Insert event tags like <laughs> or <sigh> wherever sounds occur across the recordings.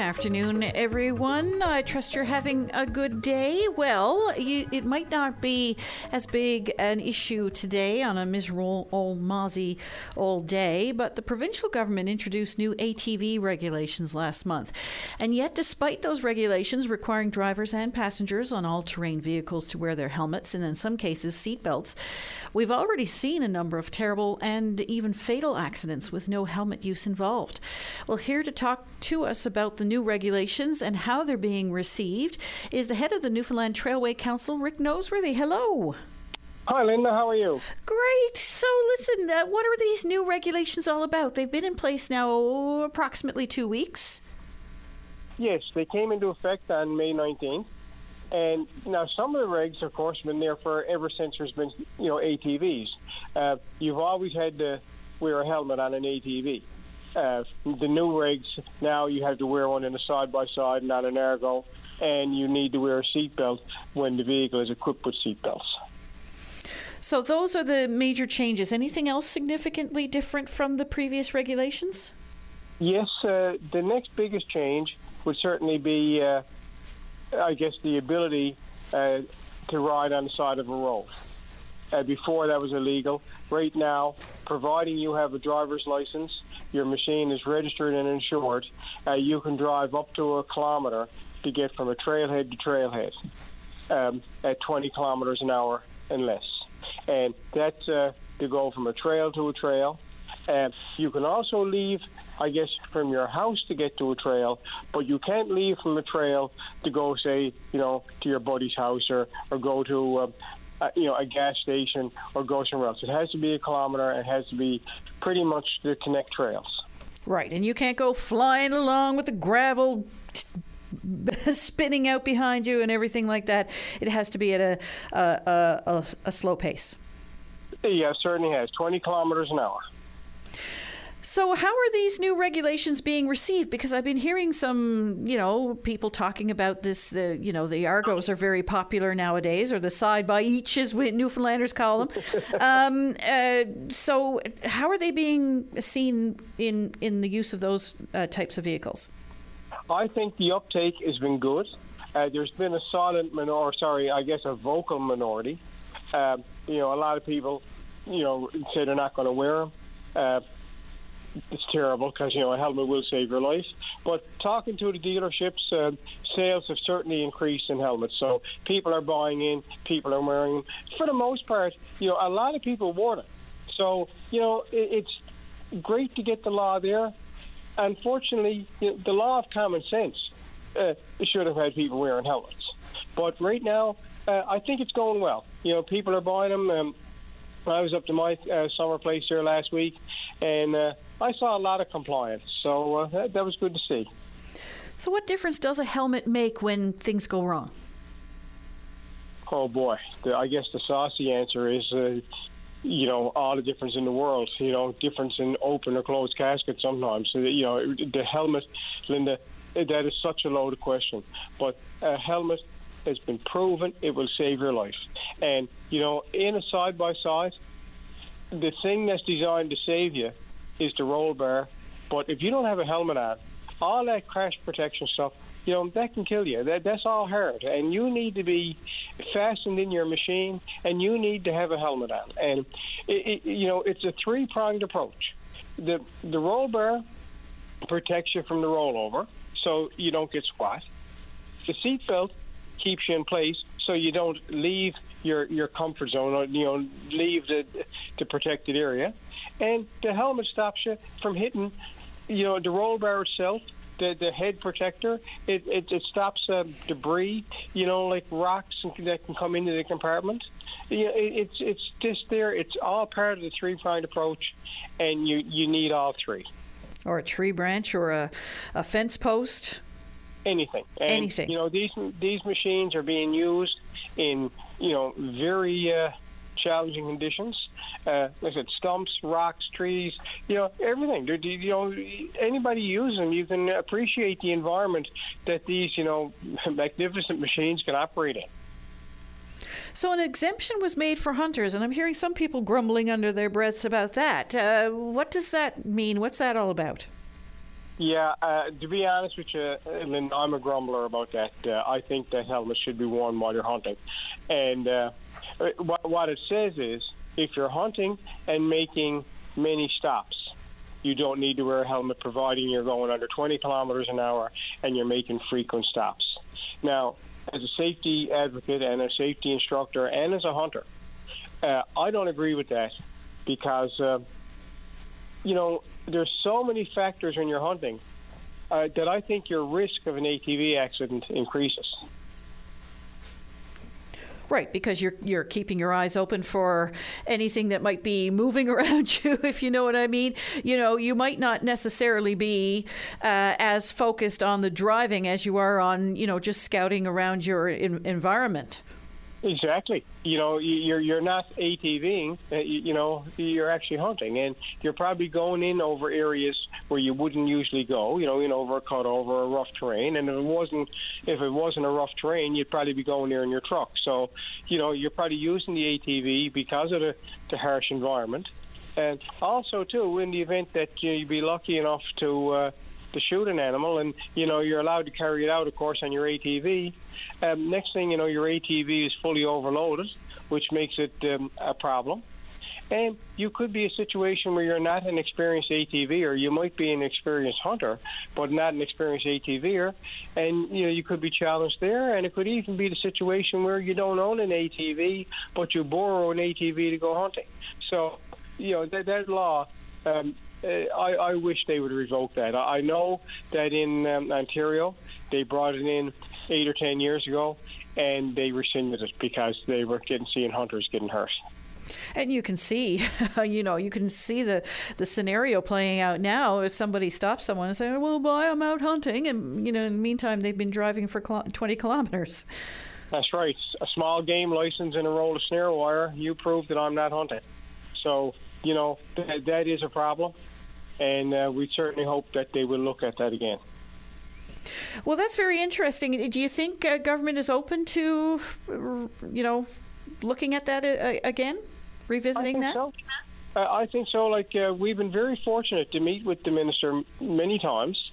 Afternoon, everyone. I trust you're having a good day. Well, you, it might not be as big an issue today on a miserable old mozzie all day, but the provincial government introduced new ATV regulations last month. And yet, despite those regulations requiring drivers and passengers on all terrain vehicles to wear their helmets and, in some cases, seatbelts, we've already seen a number of terrible and even fatal accidents with no helmet use involved. Well, here to talk to us about the new regulations and how they're being received is the head of the Newfoundland Trailway Council, Rick Noseworthy. Hello. Hi, Linda. How are you? Great. So, listen, uh, what are these new regulations all about? They've been in place now approximately two weeks. Yes, they came into effect on May 19th. And now some of the regs, of course, have been there for ever since there's been, you know, ATVs. Uh, you've always had to wear a helmet on an ATV. Uh, the new rigs now you have to wear one in a side by side, not an Argo, and you need to wear a seatbelt when the vehicle is equipped with seatbelts. So those are the major changes. Anything else significantly different from the previous regulations? Yes, uh, the next biggest change would certainly be, uh, I guess, the ability uh, to ride on the side of a road. Uh, before that was illegal. Right now, providing you have a driver's license, your machine is registered and insured, uh, you can drive up to a kilometre to get from a trailhead to trailhead um, at 20 kilometres an hour and less. And that's uh, to go from a trail to a trail. And you can also leave, I guess, from your house to get to a trail, but you can't leave from a trail to go, say, you know, to your buddy's house or, or go to uh, uh, you know, a gas station or somewhere else. It has to be a kilometer. And it has to be pretty much to connect trails. Right, and you can't go flying along with the gravel <laughs> spinning out behind you and everything like that. It has to be at a a, a, a slow pace. Yeah, certainly has. 20 kilometers an hour. So, how are these new regulations being received? Because I've been hearing some, you know, people talking about this. The, you know, the Argos are very popular nowadays, or the side by each, as Newfoundlanders call them. <laughs> um, uh, so, how are they being seen in in the use of those uh, types of vehicles? I think the uptake has been good. Uh, there's been a silent minority, sorry, I guess a vocal minority. Um, you know, a lot of people, you know, say they're not going to wear them. It's terrible because you know a helmet will save your life. But talking to the dealerships, uh, sales have certainly increased in helmets. So people are buying in, people are wearing them. For the most part, you know, a lot of people wore them. So you know, it, it's great to get the law there. Unfortunately, you know, the law of common sense uh, should have had people wearing helmets. But right now, uh, I think it's going well. You know, people are buying them. Um, I was up to my uh, summer place there last week, and uh, I saw a lot of compliance. So uh, that, that was good to see. So, what difference does a helmet make when things go wrong? Oh boy, the, I guess the saucy answer is, uh, you know, all the difference in the world. You know, difference in open or closed casket sometimes. So, you know, the helmet, Linda, that is such a loaded question. But a helmet has been proven it will save your life. And, you know, in a side by side, the thing that's designed to save you is the roll bar. But if you don't have a helmet on, all that crash protection stuff, you know, that can kill you. That, that's all hard. And you need to be fastened in your machine and you need to have a helmet on. And, it, it, you know, it's a three pronged approach. The, the roll bar protects you from the rollover so you don't get squat. The seatbelt keeps you in place so you don't leave your your comfort zone or you know leave the the protected area. And the helmet stops you from hitting you know the roll bar itself the, the head protector. It, it, it stops uh, debris you know like rocks that can come into the compartment. You know, it, it's it's just there. It's all part of the three pronged approach and you you need all three. Or a tree branch or a, a fence post anything. And, anything. You know, these these machines are being used in you know very uh, challenging conditions. Uh, like I said, stumps, rocks, trees, you know, everything. They're, you know, anybody use them, you can appreciate the environment that these, you know, <laughs> magnificent machines can operate in. So, an exemption was made for hunters, and I'm hearing some people grumbling under their breaths about that. Uh, what does that mean? What's that all about? Yeah, uh, to be honest with you, Lynn, I'm a grumbler about that. Uh, I think that helmet should be worn while you're hunting. And uh, what, what it says is if you're hunting and making many stops, you don't need to wear a helmet providing you're going under 20 kilometers an hour and you're making frequent stops. Now, as a safety advocate and a safety instructor and as a hunter, uh, I don't agree with that because uh, you know, there's so many factors when you're hunting uh, that I think your risk of an ATV accident increases. Right, because you're you're keeping your eyes open for anything that might be moving <laughs> around you, if you know what I mean. You know, you might not necessarily be uh, as focused on the driving as you are on, you know, just scouting around your in- environment. Exactly. You know, you're you're not ATVing. Uh, you know, you're actually hunting, and you're probably going in over areas where you wouldn't usually go. You know, in over a cut over a rough terrain. And if it wasn't if it wasn't a rough terrain, you'd probably be going there in your truck. So, you know, you're probably using the ATV because of the, the harsh environment, and also too, in the event that you'd be lucky enough to. Uh, to shoot an animal, and you know you're allowed to carry it out, of course, on your ATV. Um, next thing you know, your ATV is fully overloaded, which makes it um, a problem. And you could be a situation where you're not an experienced ATV, or you might be an experienced hunter, but not an experienced ATVer, and you know you could be challenged there. And it could even be the situation where you don't own an ATV, but you borrow an ATV to go hunting. So, you know that that law um, I, I, wish they would revoke that. I know that in um, Ontario they brought it in eight or ten years ago, and they rescinded it because they were getting seeing hunters getting hurt. And you can see, <laughs> you know, you can see the, the scenario playing out now. If somebody stops someone and say, "Well, boy, I'm out hunting," and you know, in the meantime, they've been driving for 20 kilometers. That's right. A small game license and a roll of snare wire. You prove that I'm not hunting. So you know, that, that is a problem. And uh, we certainly hope that they will look at that again. Well, that's very interesting. Do you think uh, government is open to, you know, looking at that uh, again, revisiting that? So. Uh, I think so. Like uh, we've been very fortunate to meet with the minister many times,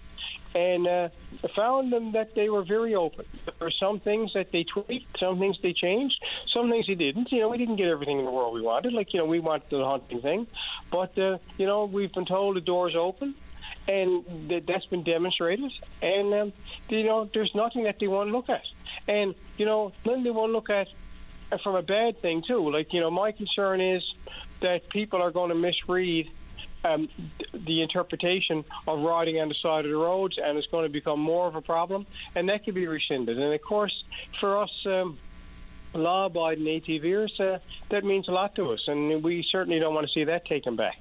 and uh, found them that they were very open. There were some things that they tweaked, some things they changed, some things they didn't. You know, we didn't get everything in the world we wanted. Like you know, we wanted the hunting thing, but uh, you know, we've been told the door's open. And that that's been demonstrated, and um, you know, there's nothing that they want to look at, and you know, then they want to look at from a bad thing too. Like you know, my concern is that people are going to misread um, the interpretation of riding on the side of the roads, and it's going to become more of a problem, and that can be rescinded. And of course, for us. Um, law-abiding ATVers, uh, that means a lot to us, and we certainly don't want to see that taken back.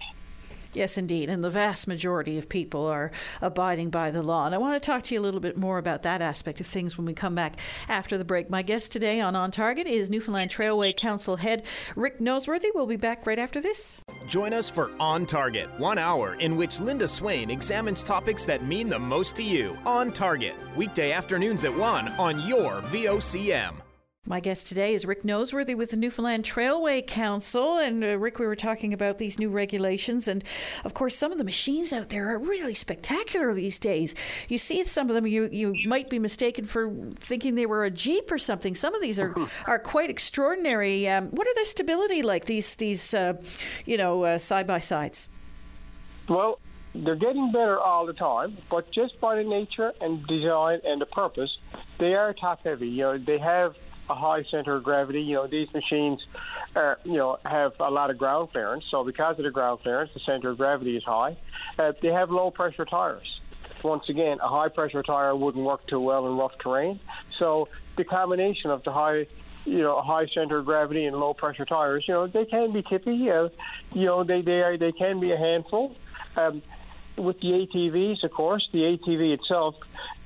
Yes, indeed. And the vast majority of people are abiding by the law. And I want to talk to you a little bit more about that aspect of things when we come back after the break. My guest today on On Target is Newfoundland Trailway Council head Rick Noseworthy. We'll be back right after this. Join us for On Target, one hour in which Linda Swain examines topics that mean the most to you. On Target, weekday afternoons at 1 on your VOCM. My guest today is Rick Noseworthy with the Newfoundland Trailway Council. And uh, Rick, we were talking about these new regulations. And of course, some of the machines out there are really spectacular these days. You see some of them, you, you might be mistaken for thinking they were a Jeep or something. Some of these are, are quite extraordinary. Um, what are the stability like, these, these uh, you know, side by sides? Well, they're getting better all the time, but just by the nature and design and the purpose, they are top heavy. You know, they have a high center of gravity. You know, these machines, are, you know, have a lot of ground clearance. So because of the ground clearance, the center of gravity is high. Uh, they have low pressure tires. Once again, a high pressure tire wouldn't work too well in rough terrain. So the combination of the high you know, high center of gravity and low pressure tires, you know, they can be tippy. Uh, you know, they they are, they can be a handful. Um, with the ATVs, of course, the ATV itself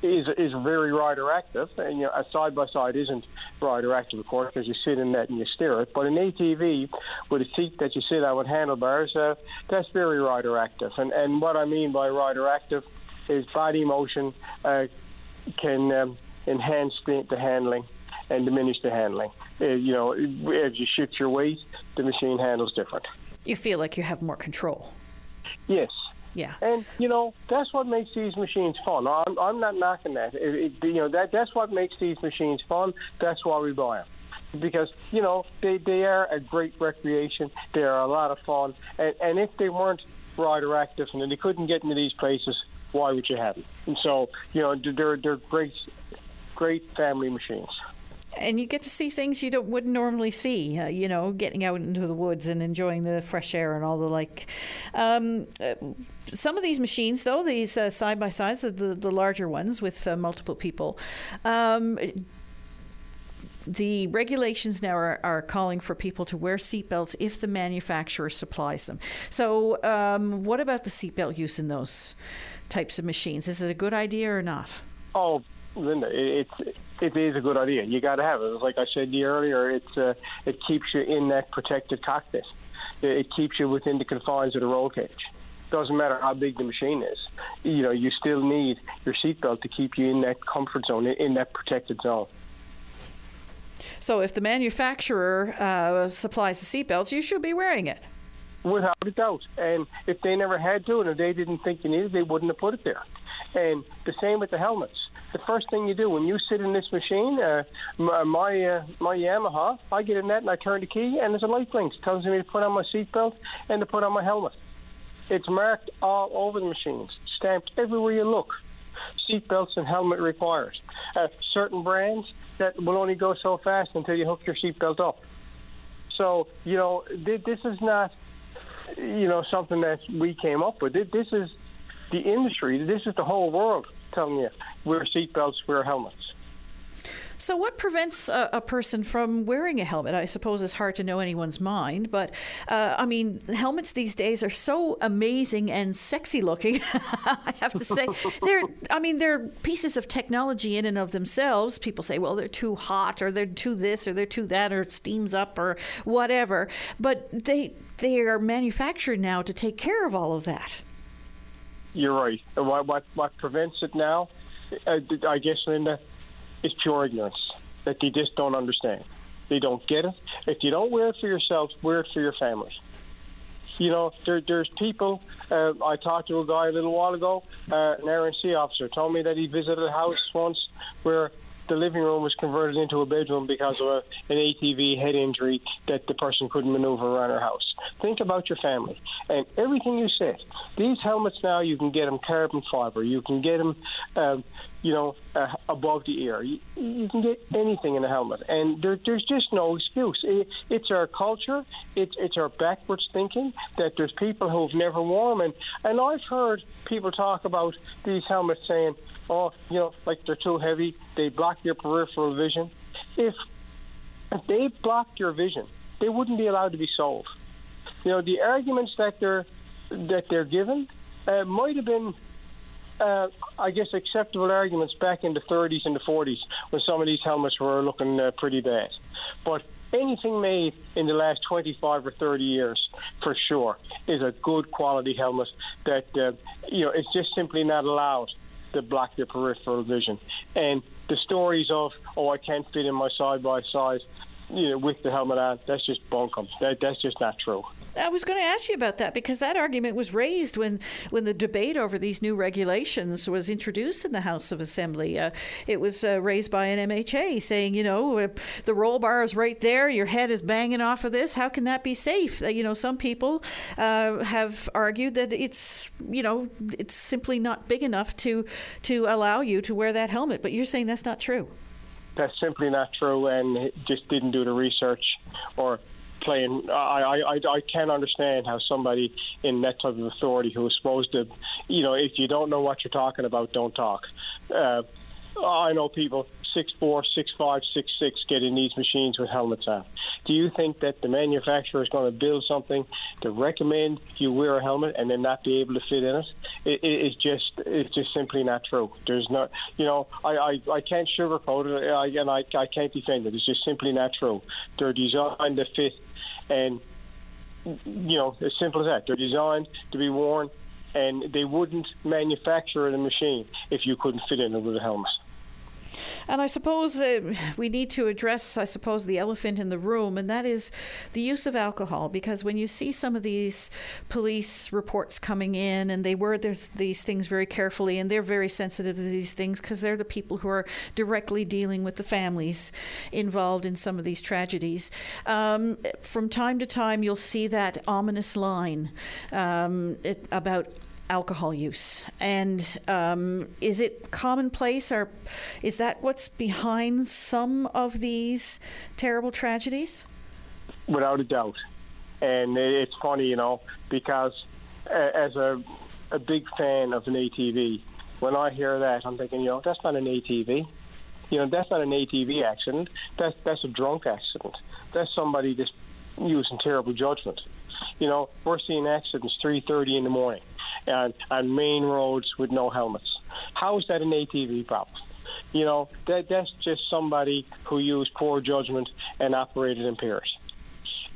is is very rider active, and you know a side by side isn't rider active, of course, because you sit in that and you steer it. But an ATV with a seat that you sit on with handlebars, uh, that's very rider active. And and what I mean by rider active is body motion uh, can um, enhance the, the handling and diminish the handling. Uh, you know, as you shift your weight, the machine handles different. You feel like you have more control. Yes. Yeah. And you know that's what makes these machines fun. I'm, I'm not knocking that. It, it, you know that that's what makes these machines fun. That's why we buy them because you know they, they are a great recreation. They are a lot of fun, and, and if they weren't rider active and they couldn't get into these places, why would you have them? And so you know they're they're great great family machines and you get to see things you don't wouldn't normally see. Uh, you know, getting out into the woods and enjoying the fresh air and all the like. Um, uh, some of these machines, though, these side by sides, the the larger ones with uh, multiple people. Um, the regulations now are, are, calling for people to wear seatbelts if the manufacturer supplies them. So, um, what about the seatbelt use in those types of machines? Is it a good idea or not? Oh, Linda, it's it is a good idea. You got to have it. Like I said to you earlier, it's uh, it keeps you in that protected cockpit. It keeps you within the confines of the roll cage. Doesn't matter how big the machine is. You know, you still need your seatbelt to keep you in that comfort zone, in that protected zone. So, if the manufacturer uh, supplies the seatbelts, you should be wearing it. Without a doubt. And if they never had to, and if they didn't think you needed it, they wouldn't have put it there. And the same with the helmets the first thing you do when you sit in this machine, uh, my my, uh, my Yamaha, I get in that and I turn the key, and there's a light blinks tells me to put on my seatbelt and to put on my helmet. It's marked all over the machines, stamped everywhere you look. Seatbelts and helmet required. Uh, certain brands that will only go so fast until you hook your seatbelt up. So you know th- this is not you know something that we came up with. This is the industry. This is the whole world telling you wear seatbelts, wear helmets. So, what prevents a, a, person from wearing a helmet? I suppose it's hard to know anyone's mind, but uh, I mean, helmets these days are so amazing and sexy looking. <laughs> I have to say, they're. I mean, they're pieces of technology in and of themselves. People say, well, they're too hot, or they're too this, or they're too that, or it steams up, or whatever. But they they are manufactured now to take care of all of that. You're right. What what, what prevents it now? Uh, I guess, Linda, is pure ignorance that they just don't understand. They don't get it. If you don't wear it for yourself, wear it for your family. You know, there, there's people. Uh, I talked to a guy a little while ago, uh, an RNC officer, told me that he visited a house once where the living room was converted into a bedroom because of a, an ATV head injury that the person couldn't maneuver around her house. Think about your family and everything you said. These helmets now, you can get them carbon fiber. You can get them, um, you know, uh, above the ear. You, you, can get anything in a helmet, and there, there's just no excuse. It, it's our culture. It's it's our backwards thinking that there's people who've never worn them, and and I've heard people talk about these helmets saying, oh, you know, like they're too heavy. They block your peripheral vision. If if they blocked your vision, they wouldn't be allowed to be sold. You know, the arguments that they're that they're given uh, might have been, uh, I guess, acceptable arguments back in the 30s and the 40s when some of these helmets were looking uh, pretty bad. But anything made in the last 25 or 30 years, for sure, is a good quality helmet that uh, you know it's just simply not allowed to block your peripheral vision. And the stories of, oh, I can't fit in my side by side, you know, with the helmet on, that's just bunkum. That, that's just not true. I was going to ask you about that because that argument was raised when, when the debate over these new regulations was introduced in the House of Assembly. Uh, it was uh, raised by an MHA saying, you know, the roll bar is right there, your head is banging off of this. How can that be safe? Uh, you know, some people uh, have argued that it's, you know, it's simply not big enough to to allow you to wear that helmet. But you're saying that's not true. That's simply not true, and just didn't do the research or playing. I, I, I can't understand how somebody in that type of authority who is supposed to, you know, if you don't know what you're talking about, don't talk. Uh, Oh, I know people six four, six five, six six get in these machines with helmets on. Do you think that the manufacturer is going to build something to recommend you wear a helmet and then not be able to fit in it? it, it it's just it's just simply not true. There's no, you know, I, I, I can't sugarcoat it, I, and I, I can't defend it. It's just simply not true. They're designed to fit, and you know, as simple as that. They're designed to be worn, and they wouldn't manufacture the machine if you couldn't fit in it with a helmet. And I suppose uh, we need to address, I suppose, the elephant in the room, and that is the use of alcohol. Because when you see some of these police reports coming in, and they word these things very carefully, and they're very sensitive to these things because they're the people who are directly dealing with the families involved in some of these tragedies. Um, from time to time, you'll see that ominous line um, it, about alcohol use. And um, is it commonplace, or is that what's behind some of these terrible tragedies? Without a doubt. And it's funny, you know, because as a, a big fan of an ATV, when I hear that, I'm thinking, you know, that's not an ATV. You know, that's not an ATV accident. That's that's a drunk accident. That's somebody just using terrible judgment. You know, we're seeing accidents 3:30 in the morning and on main roads with no helmets. How is that an ATV problem? You know, that that's just somebody who used poor judgment and operated in impaired.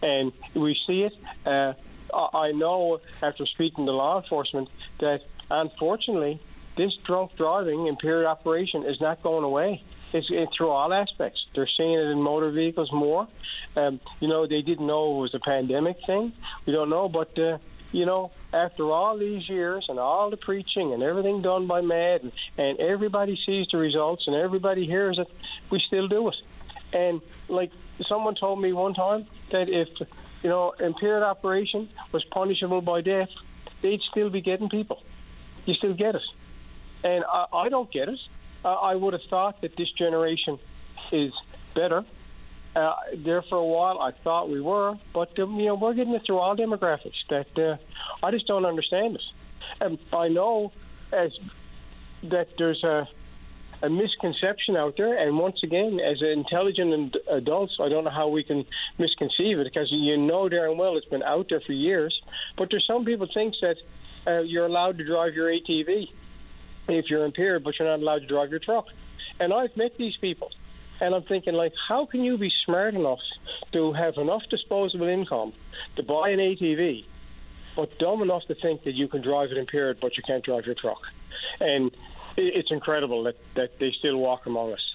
And we see it. Uh, I know after speaking to law enforcement that unfortunately this drunk driving impaired operation is not going away. It's, it's, through all aspects. They're seeing it in motor vehicles more. Um, you know, they didn't know it was a pandemic thing. We don't know, but uh, you know, after all these years and all the preaching and everything done by MADD, and, and everybody sees the results and everybody hears it, we still do it. And like someone told me one time that if you know impaired operation was punishable by death, they'd still be getting people. You still get it, and I, I don't get it. I would have thought that this generation is better uh, there for a while. I thought we were, but um, you know we're getting it through all demographics. That uh, I just don't understand this. And I know as that there's a a misconception out there, and once again, as intelligent adults, I don't know how we can misconceive it because you know darn well it's been out there for years. But there's some people think that uh, you're allowed to drive your ATV if you're impaired, but you're not allowed to drive your truck. And I've met these people and I'm thinking, like, how can you be smart enough to have enough disposable income to buy an ATV, but dumb enough to think that you can drive it impaired, but you can't drive your truck? And it's incredible that, that they still walk among us.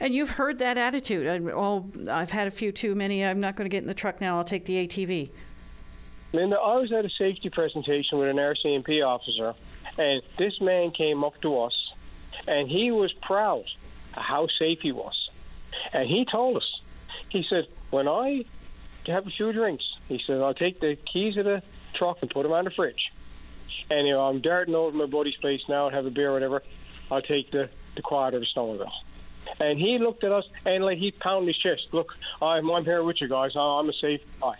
And you've heard that attitude. I, oh, I've had a few too many. I'm not going to get in the truck now. I'll take the ATV. Linda, I was at a safety presentation with an RCMP officer, and this man came up to us, and he was proud how safe he was. And he told us, he said, when I have a few drinks, he said, I'll take the keys of the truck and put them on the fridge. And you know, I'm darting over to my buddy's place now and have a beer or whatever. I'll take the, the quad or the snowmobile. And he looked at us and like he pounded his chest. Look, I'm, I'm here with you guys. I'm a safe guy.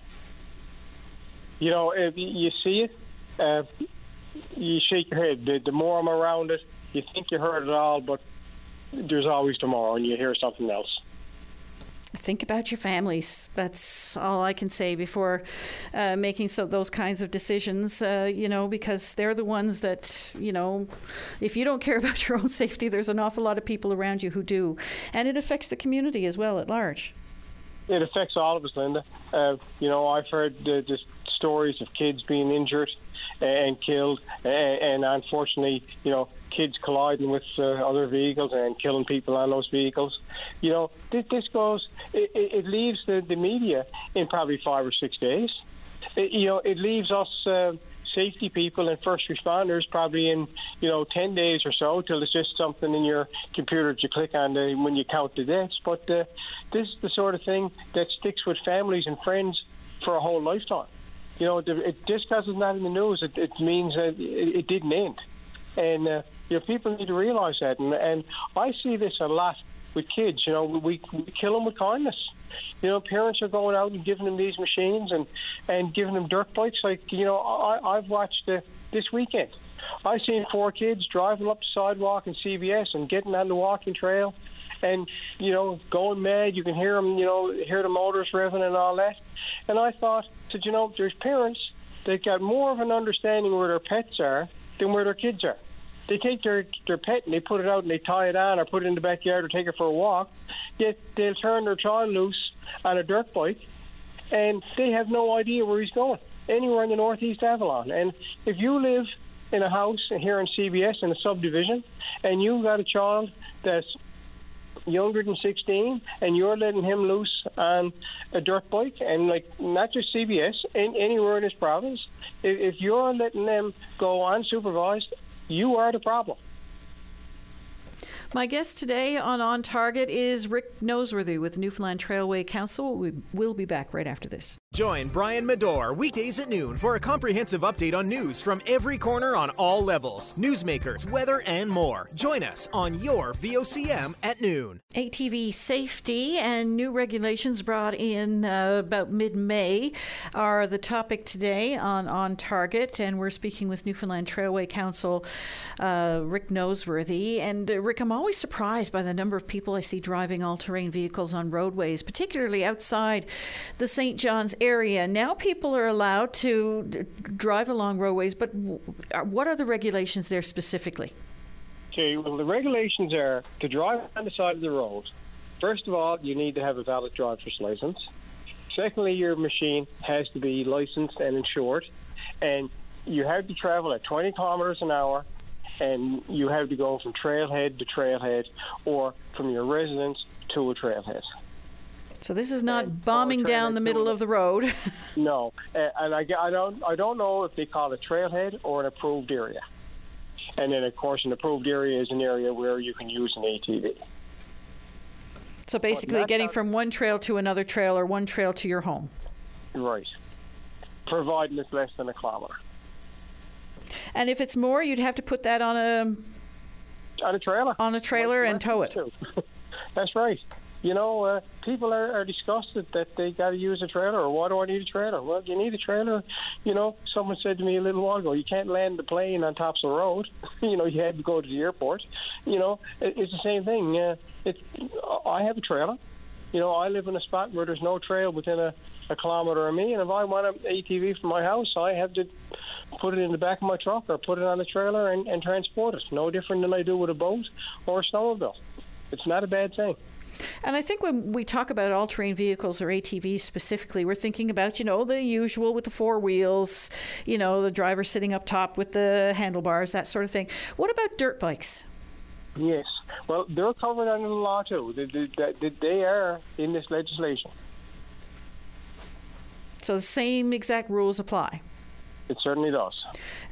You know, if you see it, uh, you shake your head. The, the more I'm around it, you think you heard it all, but there's always tomorrow, and you hear something else. Think about your families. That's all I can say before uh, making so, those kinds of decisions, uh, you know, because they're the ones that, you know, if you don't care <laughs> about your own safety, there's an awful lot of people around you who do. And it affects the community as well at large. It affects all of us, Linda. Uh, you know, I've heard just stories of kids being injured and killed, and, unfortunately, you know, kids colliding with uh, other vehicles and killing people on those vehicles. You know, this, this goes, it, it leaves the, the media in probably five or six days. It, you know, it leaves us. Uh, safety people and first responders probably in you know 10 days or so till it's just something in your computer that you click on the, when you count the deaths but uh, this is the sort of thing that sticks with families and friends for a whole lifetime you know, it, just because it's not in the news, it, it means that it, it didn't end. And uh, you know, people need to realize that. And, and I see this a lot with kids. You know, we, we kill them with kindness. You know, parents are going out and giving them these machines and and giving them dirt bikes. Like you know, I, I've watched uh, this weekend. I've seen four kids driving up the sidewalk in CBS and getting on the walking trail, and you know, going mad. You can hear them, you know, hear the motors revving and all that. And I thought, said, you know, there's parents that got more of an understanding where their pets are than where their kids are. They take their their pet and they put it out and they tie it on or put it in the backyard or take it for a walk. Yet they'll turn their child loose on a dirt bike, and they have no idea where he's going anywhere in the northeast Avalon. And if you live in a house here in CBS in a subdivision, and you've got a child that's younger than 16 and you're letting him loose on a dirt bike and like not just CBS in, anywhere in this province. If, if you're letting them go unsupervised you are the problem my guest today on On Target is Rick Noseworthy with Newfoundland Trailway Council. We will be back right after this. Join Brian Medore weekdays at noon for a comprehensive update on news from every corner on all levels, newsmakers, weather, and more. Join us on your VOCM at noon. ATV safety and new regulations brought in uh, about mid May are the topic today on On Target, and we're speaking with Newfoundland Trailway Council, uh, Rick Noseworthy. And uh, Rick, I'm always surprised by the number of people I see driving all terrain vehicles on roadways, particularly outside the St. John's area. Now people are allowed to d- drive along roadways, but w- what are the regulations there specifically? Okay, well, the regulations are to drive on the side of the road. First of all, you need to have a valid driver's license. Secondly, your machine has to be licensed and insured, and you have to travel at 20 kilometers an hour and you have to go from trailhead to trailhead or from your residence to a trailhead. So this is not And bombing down the middle of the road. <laughs> No, and I, I don't I don't know if they call it trailhead or an approved area. And then, of course, an approved area is an area where you can use an ATV. so basically, getting not- from one trail to another trail or one trail to your home. Right. Providing it's less than a kilometer. And if it's more, you'd have to put that on a On a trailer. on a trailer and tow it. That's right. <laughs> You know, uh, people are, are disgusted that they got to use a trailer. Or why do I need a trailer? Well, you need a trailer. You know, someone said to me a little while ago, you can't land the plane on top of the road. <laughs> you know, you had to go to the airport. You know, it, it's the same thing. Uh, it, I have a trailer. You know, I live in a spot where there's no trail within a, a kilometer of me, and if I want an ATV from my house, I have to put it in the back of my truck or put it on the trailer and, and transport it. No different than I do with a boat or a snowmobile. It's not a bad thing. And I think when we talk about all terrain vehicles or ATVs specifically, we're thinking about, you know, the usual with the four wheels, you know, the driver sitting up top with the handlebars, that sort of thing. What about dirt bikes? Yes. Well, they're covered under the law too. They, they, they- are in this legislation. So the same exact rules apply. It certainly does.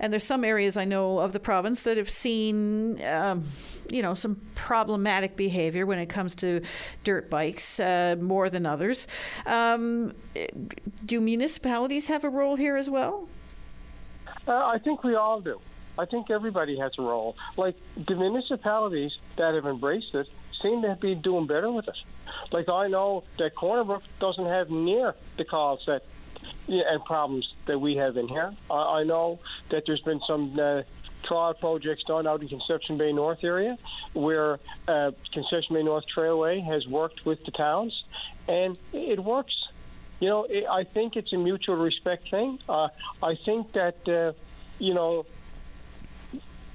And there's some areas I know of the province that have seen, um, you know, some problematic behavior when it comes to dirt bikes uh, more than others. Um, do municipalities have a role here as well? Uh, I think we all do. I think everybody has a role. Like the municipalities that have embraced it seem to be doing better with it. Like I know that Corner Brook doesn't have near the calls that and problems that we have in here. I, I know that there's been some uh, trial projects done out in Conception Bay North area where uh, Conception Bay North Trailway has worked with the towns, and it works. You know, it, I think it's a mutual respect thing. Uh, I think that, uh, you know,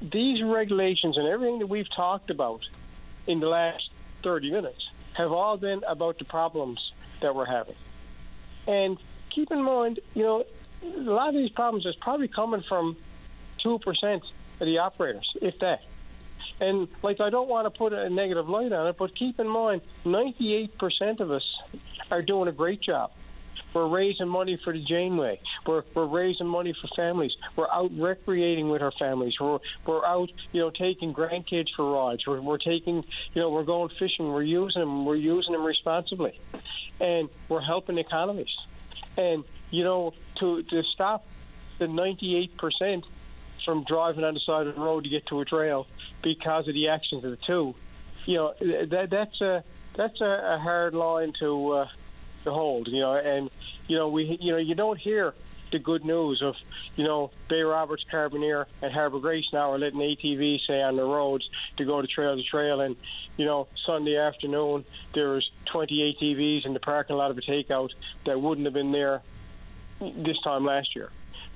these regulations and everything that we've talked about in the last 30 minutes have all been about the problems that we're having. And keep in mind, you know, a lot of these problems is probably coming from 2% of the operators, if that. And, like, I don't want to put a negative light on it, but keep in mind, 98% of us are doing a great job. We're raising money for the Janeway. We're, we're raising money for families. We're out recreating with our families. We're, we're out, you know, taking grandkids for rides. We're, we're taking, you know, we're going fishing. We're using them. We're using them responsibly. And we're helping economies. And, you know, to, to stop the 98% from driving on the side of the road to get to a trail because of the actions of the two, you know that that's a that's a, a hard line to uh, to hold. You know, and you know we you know you don't hear the good news of, you know, Bay Roberts, Carbonear, and Harbour Grace now are letting ATVs say on the roads to go to trail to trail. And, you know, Sunday afternoon, there was 20 ATVs in the parking lot of a takeout that wouldn't have been there this time last year.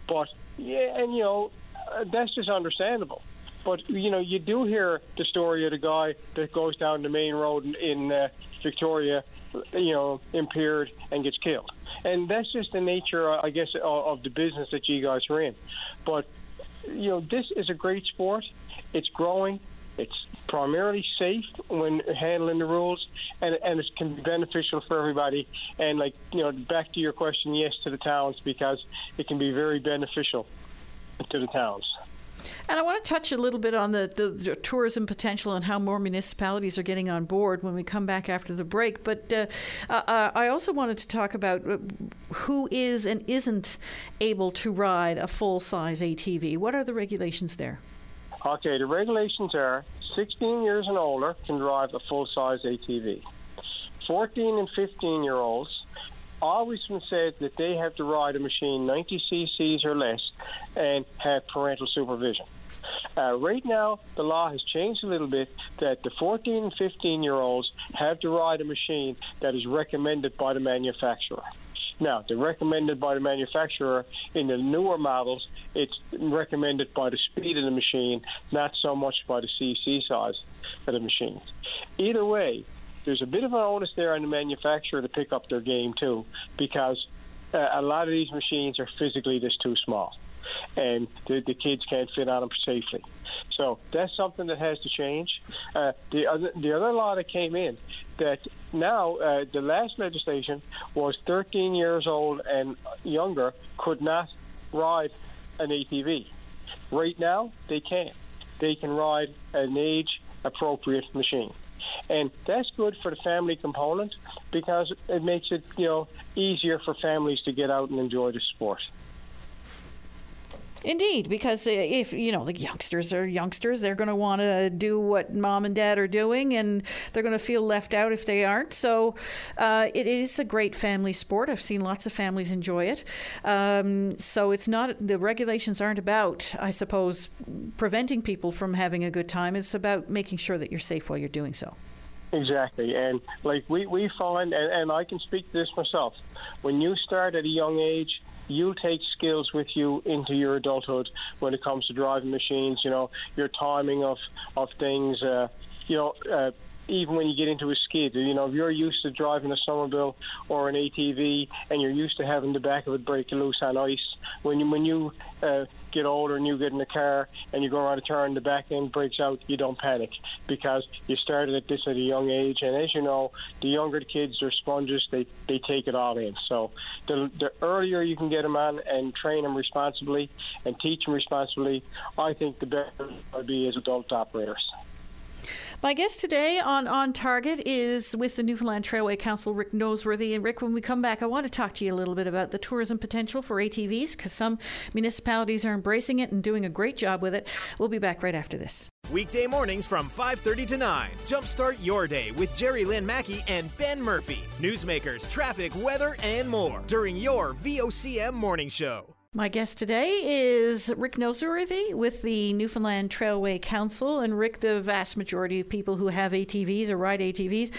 But, yeah, and, you know, uh, that's just understandable. But you know, you do hear the story of the guy that goes down the main road in, in uh, Victoria, you know, impaired and gets killed and that's just the nature, I guess, of the business that you guys are in. But you know, this is a great sport. It's growing. It's primarily safe when handling the rules, and and it can be beneficial for everybody. And like you know, back to your question, yes, to the towns because it can be very beneficial to the towns. And I want to touch a little bit on the, the, the, tourism potential and how more municipalities are getting on board when we come back after the break. But uh, uh, I also wanted to talk about uh, who is and isn't able to ride a full size ATV. What are the regulations there? Okay, the regulations are 16 years and older can drive a full size ATV. 14 and 15 year olds always been said that they have to ride a machine 90 cc's or less and have parental supervision. Uh, right now, the law has changed a little bit that the 14 and 15 year olds have to ride a machine that is recommended by the manufacturer. Now, they're recommended by the manufacturer in the newer models. It's recommended by the speed of the machine, not so much by the CC size of the machine. Either way, there's a bit of an onus there on the manufacturer to pick up their game too, because uh, a lot of these machines are physically just too small, and the, the kids can't fit on them safely. So that's something that has to change. Uh, the other the other law that came in that now uh, the last legislation was 13 years old and younger could not ride an ATV. Right now they can. They can ride an age appropriate machine and that's good for the family component because it makes it you know easier for families to get out and enjoy the sport. Indeed, because uh, if you know the youngsters are youngsters, they're going to want to do what mom and dad are doing, and they're going to feel left out if they aren't. So, uh, it is a great family sport. I've seen lots of families enjoy it. Um, so it's not the regulations aren't about, I suppose, preventing people from having a good time. It's about making sure that you're safe while you're doing so. Exactly, and like we we find, and, and I can speak to this myself. When you start at a young age, you take skills with you into your adulthood when it comes to driving machines. You know, your timing of of things. Uh, you know. Uh, even when you get into a skid, you know, if you're used to driving a snowmobile or an ATV and you're used to having the back of it break loose on ice, when you when you uh, get older and you get in the car and you go around a turn, the back end breaks out, you don't panic because you started at this at a young age. And as you know, the younger the kids, they're sponges, they, they take it all in. So the, the earlier you can get them on and train them responsibly and teach them responsibly, I think the better they'll be as adult operators. My guest today on On Target is with the Newfoundland Trailway Council, Rick Noseworthy. And Rick, when we come back, I want to talk to you a little bit about the tourism potential for ATVs because some municipalities are embracing it and doing a great job with it. We'll be back right after this. Weekday mornings from 5:30 to 9. Jumpstart your day with Jerry Lynn Mackey and Ben Murphy. Newsmakers, traffic, weather, and more during your VOCM morning show. My guest today is Rick Noseworthy with the Newfoundland Trailway Council. And Rick, the vast majority of people who have ATVs or ride ATVs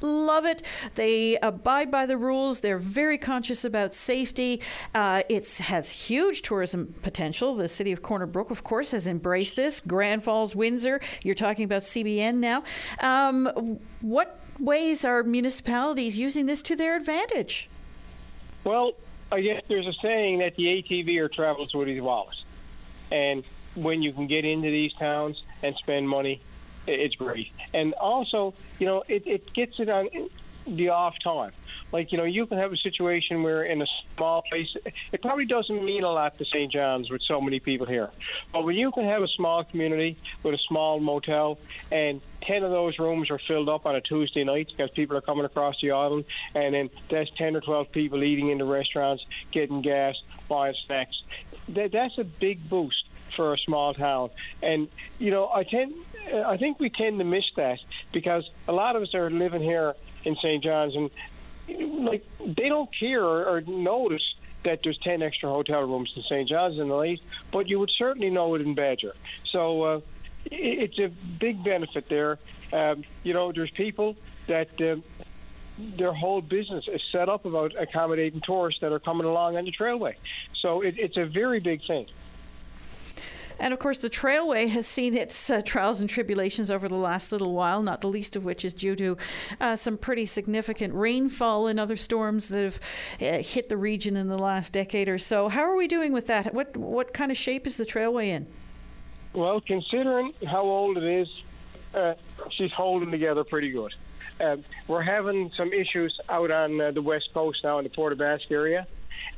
love it. They abide by the rules. They're very conscious about safety. Uh, it has huge tourism potential. The city of Corner Brook, of course, has embraced this. Grand Falls, Windsor. You're talking about CBN now. Um, what ways are municipalities using this to their advantage? Well, I guess there's a saying that the ATVer travels with his wallet, and when you can get into these towns and spend money, it's great. And also, you know, it, it gets it on the off time. Like, you know, you can have a situation where in a small place, it probably doesn't mean a lot to St. John's with so many people here. But when you can have a small community with a small motel and 10 of those rooms are filled up on a Tuesday night because people are coming across the island, and then there's 10 or 12 people eating in the restaurants, getting gas, buying snacks, that, that's a big boost for a small town. And you know, I tend, I think we tend to miss that because a lot of us are living here in St. John's, and like they don't care or, or notice that there's 10 extra hotel rooms in St. John's in the late, but you would certainly know it in Badger. So uh, it's a big benefit there. Um, you know, there's people that uh, their whole business is set up about accommodating tourists that are coming along on the trailway. So it, it's a very big thing. And of course, the Trailway has seen its uh, trials and tribulations over the last little while, not the least of which is due to uh, some pretty significant rainfall and other storms that have uh, hit the region in the last decade or so. How are we doing with that? What, what kind of shape is the Trailway in? Well, considering how old it is, uh, she's holding together pretty good. Uh, we're having some issues out on uh, the west coast now in the Port aux Basques area,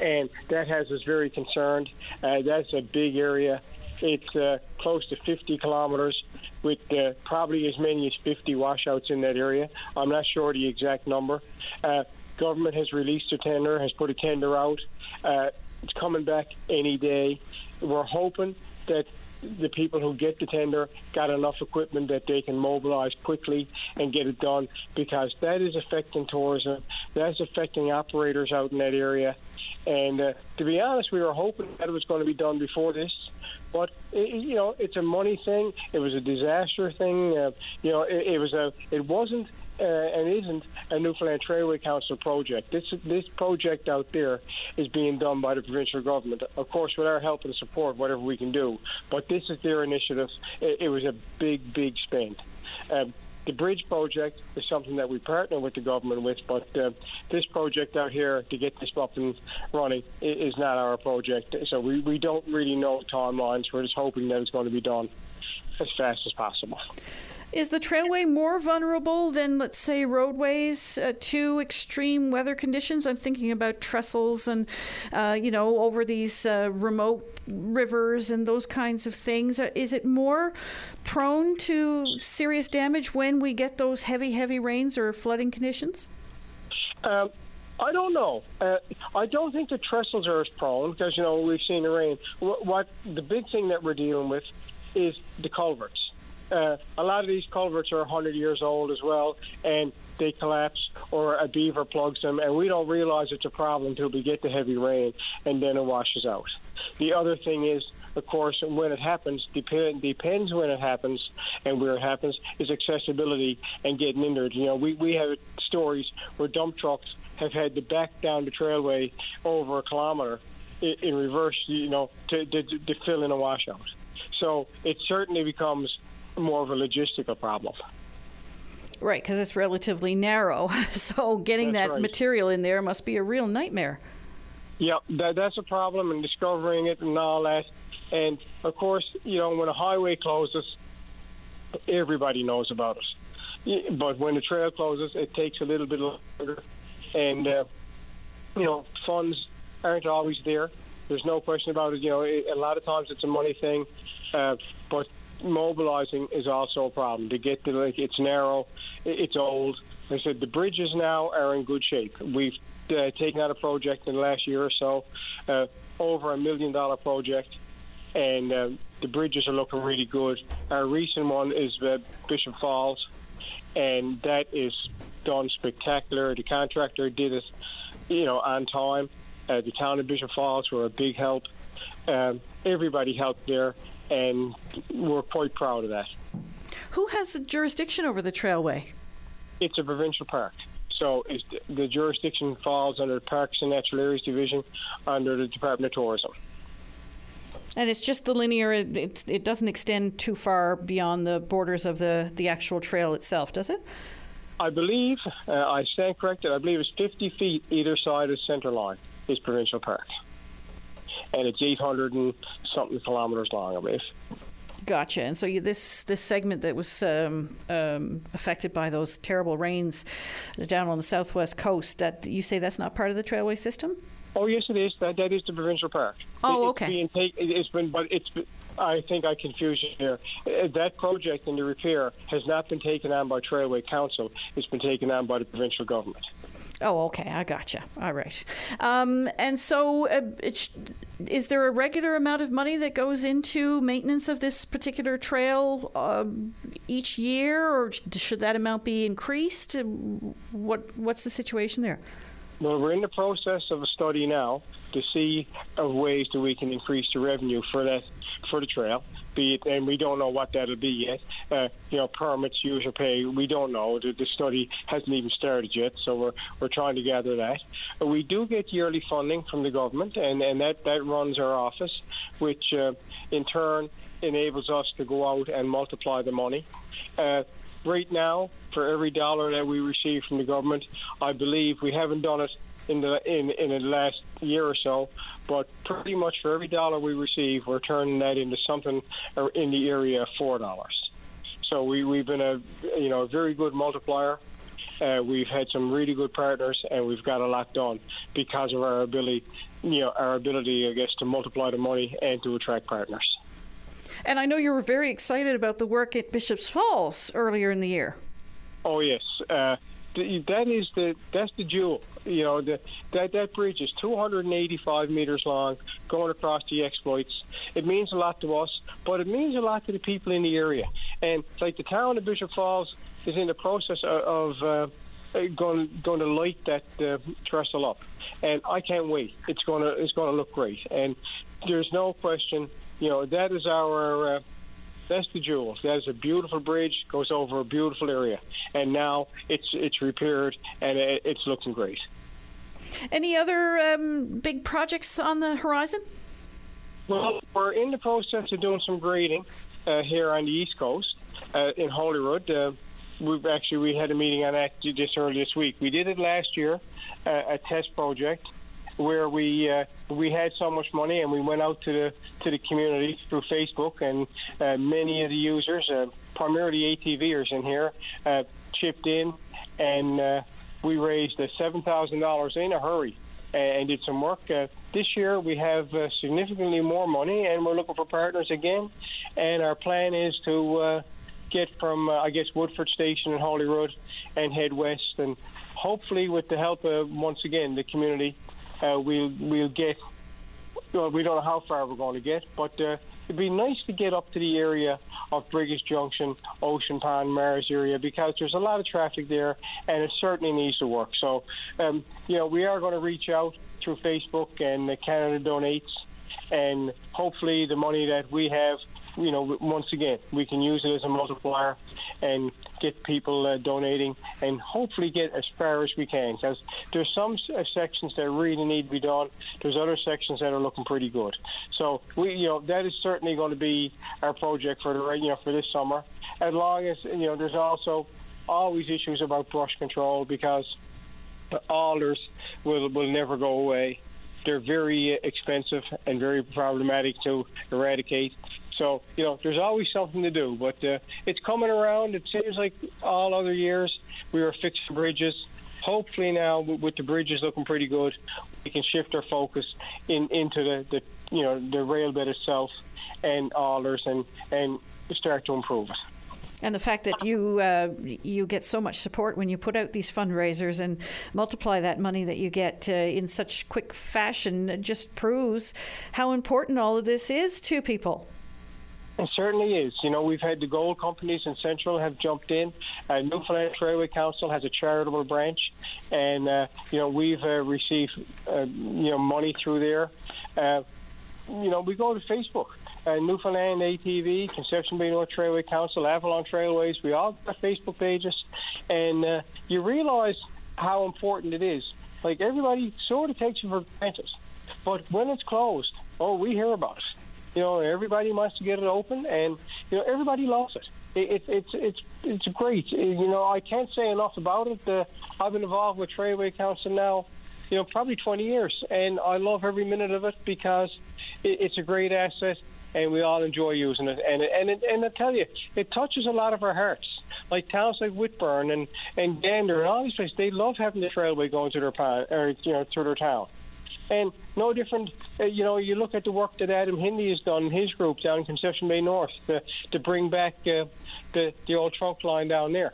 and that has us very concerned. that's a big area it's uh, close to 50 kilometers with uh, probably as many as 50 washouts in that area. I'm not sure the exact number. Uh, government has released a tender, has put a tender out. Uh, it's coming back any day. We're hoping that the people who get the tender got enough equipment that they can mobilize quickly and get it done because that is affecting tourism. That's affecting operators out in that area. And uh, to be honest, we were hoping that it was going to be done before this. But it, you know, it's a money thing. It was a disaster thing. Uh, you know, it, it was a. It wasn't uh, and isn't a Newfoundland Trailway Council project. This this project out there is being done by the provincial government, of course, with our help and support, whatever we can do. But this is their initiative. It, it was a big, big spend. Um, the bridge project is something that we partner with the government with, but uh, this project out here to get this up and running is not our project. So we, we don't really know timelines. We're just hoping that it's going to be done as fast as possible. Is the trailway more vulnerable than, let's say, roadways uh, to extreme weather conditions? I'm thinking about trestles and, uh, you know, over these uh, remote rivers and those kinds of things. Uh, is it more prone to serious damage when we get those heavy, heavy rains or flooding conditions? Um, I don't know. Uh, I don't think the trestles are as prone because you know we've seen the rain. What, what the big thing that we're dealing with is the culverts uh, a lot of these culverts are 100 years old as well, and they collapse or a beaver plugs them, and we don't realize it's a problem until we get the heavy rain, and then it washes out. The other thing is, of course, when it happens, depend, depends when it happens and where it happens, is accessibility and getting in there. You know, we, we have stories where dump trucks have had to back down the trailway over a kilometer in, in reverse, you know, to, to, to fill in a washout. So it certainly becomes more of a logistical problem. Right, because it's relatively narrow. <laughs> So getting that's that right. material in there must be a real nightmare. Yep, that, that's a problem, and discovering it and all that. And of course, you know, when a highway closes, everybody knows about it. But when the trail closes, it takes a little bit longer, and uh, you know, funds aren't always there. There's no question about it. You know, it, a lot of times it's a money thing, uh, but mobilizing is also a problem. To get like it's narrow, it's old. I said the bridges now are in good shape. We've uh, taken out a project in the last year or so, uh, over a million dollar project, and uh, the bridges are looking really good. Our recent one is uh, Bishop Falls, and that is done spectacular. The contractor did it, you know, on time. Uh, the town of Bishop Falls were a big help. Um, everybody helped there and we're quite proud of that. Who has the jurisdiction over the trailway? It's a provincial park. So the jurisdiction falls under the Parks and Natural Areas Division under the Department of Tourism. And it's just the linear, it, it doesn't extend too far beyond the borders of the, the actual trail itself, does it? I believe, uh, I stand corrected, I believe it's 50 feet either side of the centre line is provincial park and it's 800 and something kilometers long, I believe. Gotcha. And so you, this this segment that was um, um, affected by those terrible rains down on the southwest coast, that you say that's not part of the trailway system? Oh yes, it is. That that is the provincial park. Oh, okay. It's, take, it's been, but it's. I think I confused you here. Uh, that project and the repair has not been taken on by Trailway Council. It's been taken on by the provincial government. Oh, okay, I gotcha. All right. Um, and so, uh, it, is there a regular amount of money that goes into maintenance of this particular trail um, each year, or should that amount be increased? What What's the situation there? Well, we're in the process of a study now to see of ways that we can increase the revenue for that for the trail be it, and we don't know what that'll be yet. Uh, you know, permits, user pay, we don't know. The, the, study hasn't even started yet, so we're, we're trying to gather that. Uh, we do get yearly funding from the government, and, and that, that runs our office, which uh, in turn enables us to go out and multiply the money. Uh, right now, for every dollar that we receive from the government, I believe we haven't done it in the in in the last year or so. But pretty much for every dollar we receive, we're turning that into something in the area of four dollars. So we we've been a you know a very good multiplier. Uh, we've had some really good partners, and we've got a lot done because of our ability, you know, our ability, I guess, to multiply the money and to attract partners. And I know you were very excited about the work at Bishop's Falls earlier in the year. Oh yes, uh, that is the that's the jewel. You know, the, that that bridge is 285 meters long, going across the exploits. It means a lot to us, but it means a lot to the people in the area. And like the town of Bishop Falls is in the process of. Uh, going going to light that uh, trestle up, and I can't wait. It's to it's to look great, and there's no question. You know that is our uh, that's the jewel. That is a beautiful bridge, goes over a beautiful area, and now it's it's repaired and it, it's looking great. Any other um, big projects on the horizon? Well, we're in the process of doing some grading uh, here on the East Coast uh, in Holyrood. Uh, we've actually we had a meeting on that just earlier this week. We did it last year, uh, a test project, where we uh, we had so much money and we went out to the to the community through Facebook and uh, many of the users, uh, primarily ATVers in here, uh, chipped in and uh, we raised uh, seven thousand dollars in a hurry and did some work. This year we have significantly more money, and we're looking for partners again. And our plan is to get from, I guess, Woodford Station and Holyrood and head west, and hopefully, with the help of once again the community, uh, we'll we'll get. Well, we don't know how far we're going to get, but uh, it'd be nice to get up to the area of Brigus Junction, Ocean Pond, Mars area because there's a lot of traffic there, and it certainly needs to work. So, um, you know, we are going to reach out through Facebook and Canada Donates, and hopefully the money that we have you know, once again, we can use it as a multiplier and get people uh, donating and hopefully get as far as we can. Because there's some uh, sections that really need to be done. There's other sections that are looking pretty good. So we, you know, that is certainly going to be our project for the, you know, for this summer. As long as you know, there's also always issues about brush control because the alders will will never go away. They're very expensive and very problematic to eradicate. So, you know, there's always something to do, but uh, it's coming around. It seems like all other years we were fixing bridges. Hopefully now, with the bridges looking pretty good, we can shift our focus in, into the, the, you know, the rail bed itself and alders and, and start to improve it. And the fact that you uh, you get so much support when you put out these fundraisers and multiply that money that you get uh, in such quick fashion just proves how important all of this is to people. It certainly is. You know, we've had the gold companies in Central have jumped in. Uh, Newfoundland Trailway Council has a charitable branch, and uh, you know we've uh, received uh, you know money through there. Uh, you know, we go to Facebook. Uh, Newfoundland ATV, Conception Bay North Railway Council, Avalon Trailways, we all have Facebook pages, and you realize how important it is. Like everybody sort of takes it for granted, but when it's closed, oh, we hear about it. You know, everybody wants to get it open, and you know, everybody loves it. it, it it's it's it's great. You know, I can't say enough about it. Uh, I've been involved with Trailway Council now, you know, probably 20 years, and I love every minute of it because it, it's a great asset, and we all enjoy using it. And and it, and I tell you, it touches a lot of our hearts. Like towns like Whitbourne and and Gander and all these places, they love having the trailway going through their town, or you know, through their town. And no different, uh, you know, you look at the work that Adam Hindley has done in his group down in Conception Bay North to, to bring back uh, the, the old trunk line down there.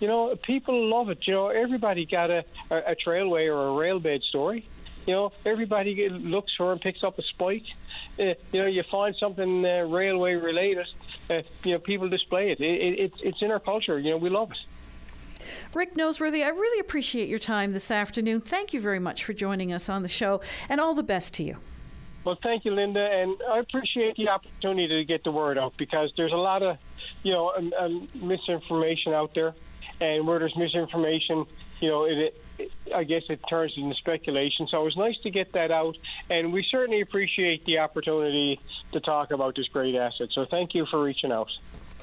you know, people love it. You know, everybody got a, a, a trailway or a railbed story. You know, everybody looks for and picks up a spike. Uh, you know, you find something uh, railway related. Uh, you know, people display it. It, it. It's it's in our culture. You know, we love it. Rick Noseworthy, I really appreciate your time this afternoon. Thank you very much for joining us on the show, and all the best to you. Well, thank you, Linda, and I appreciate the opportunity to get the word out because there's a lot of, you know, um, um, misinformation out there, and where there's misinformation, you know, it, it, I guess it turns into speculation. So it was nice to get that out, and we certainly appreciate the opportunity to talk about this great asset. So thank you for reaching out.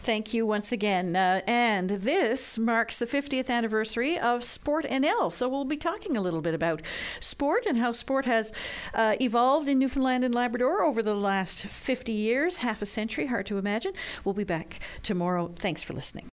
Thank you once again. Uh, and this marks the 50th anniversary of Sport NL. So we'll be talking a little bit about sport and how sport has uh, evolved in Newfoundland and Labrador over the last 50 years, half a century, hard to imagine. We'll be back tomorrow. Thanks for listening.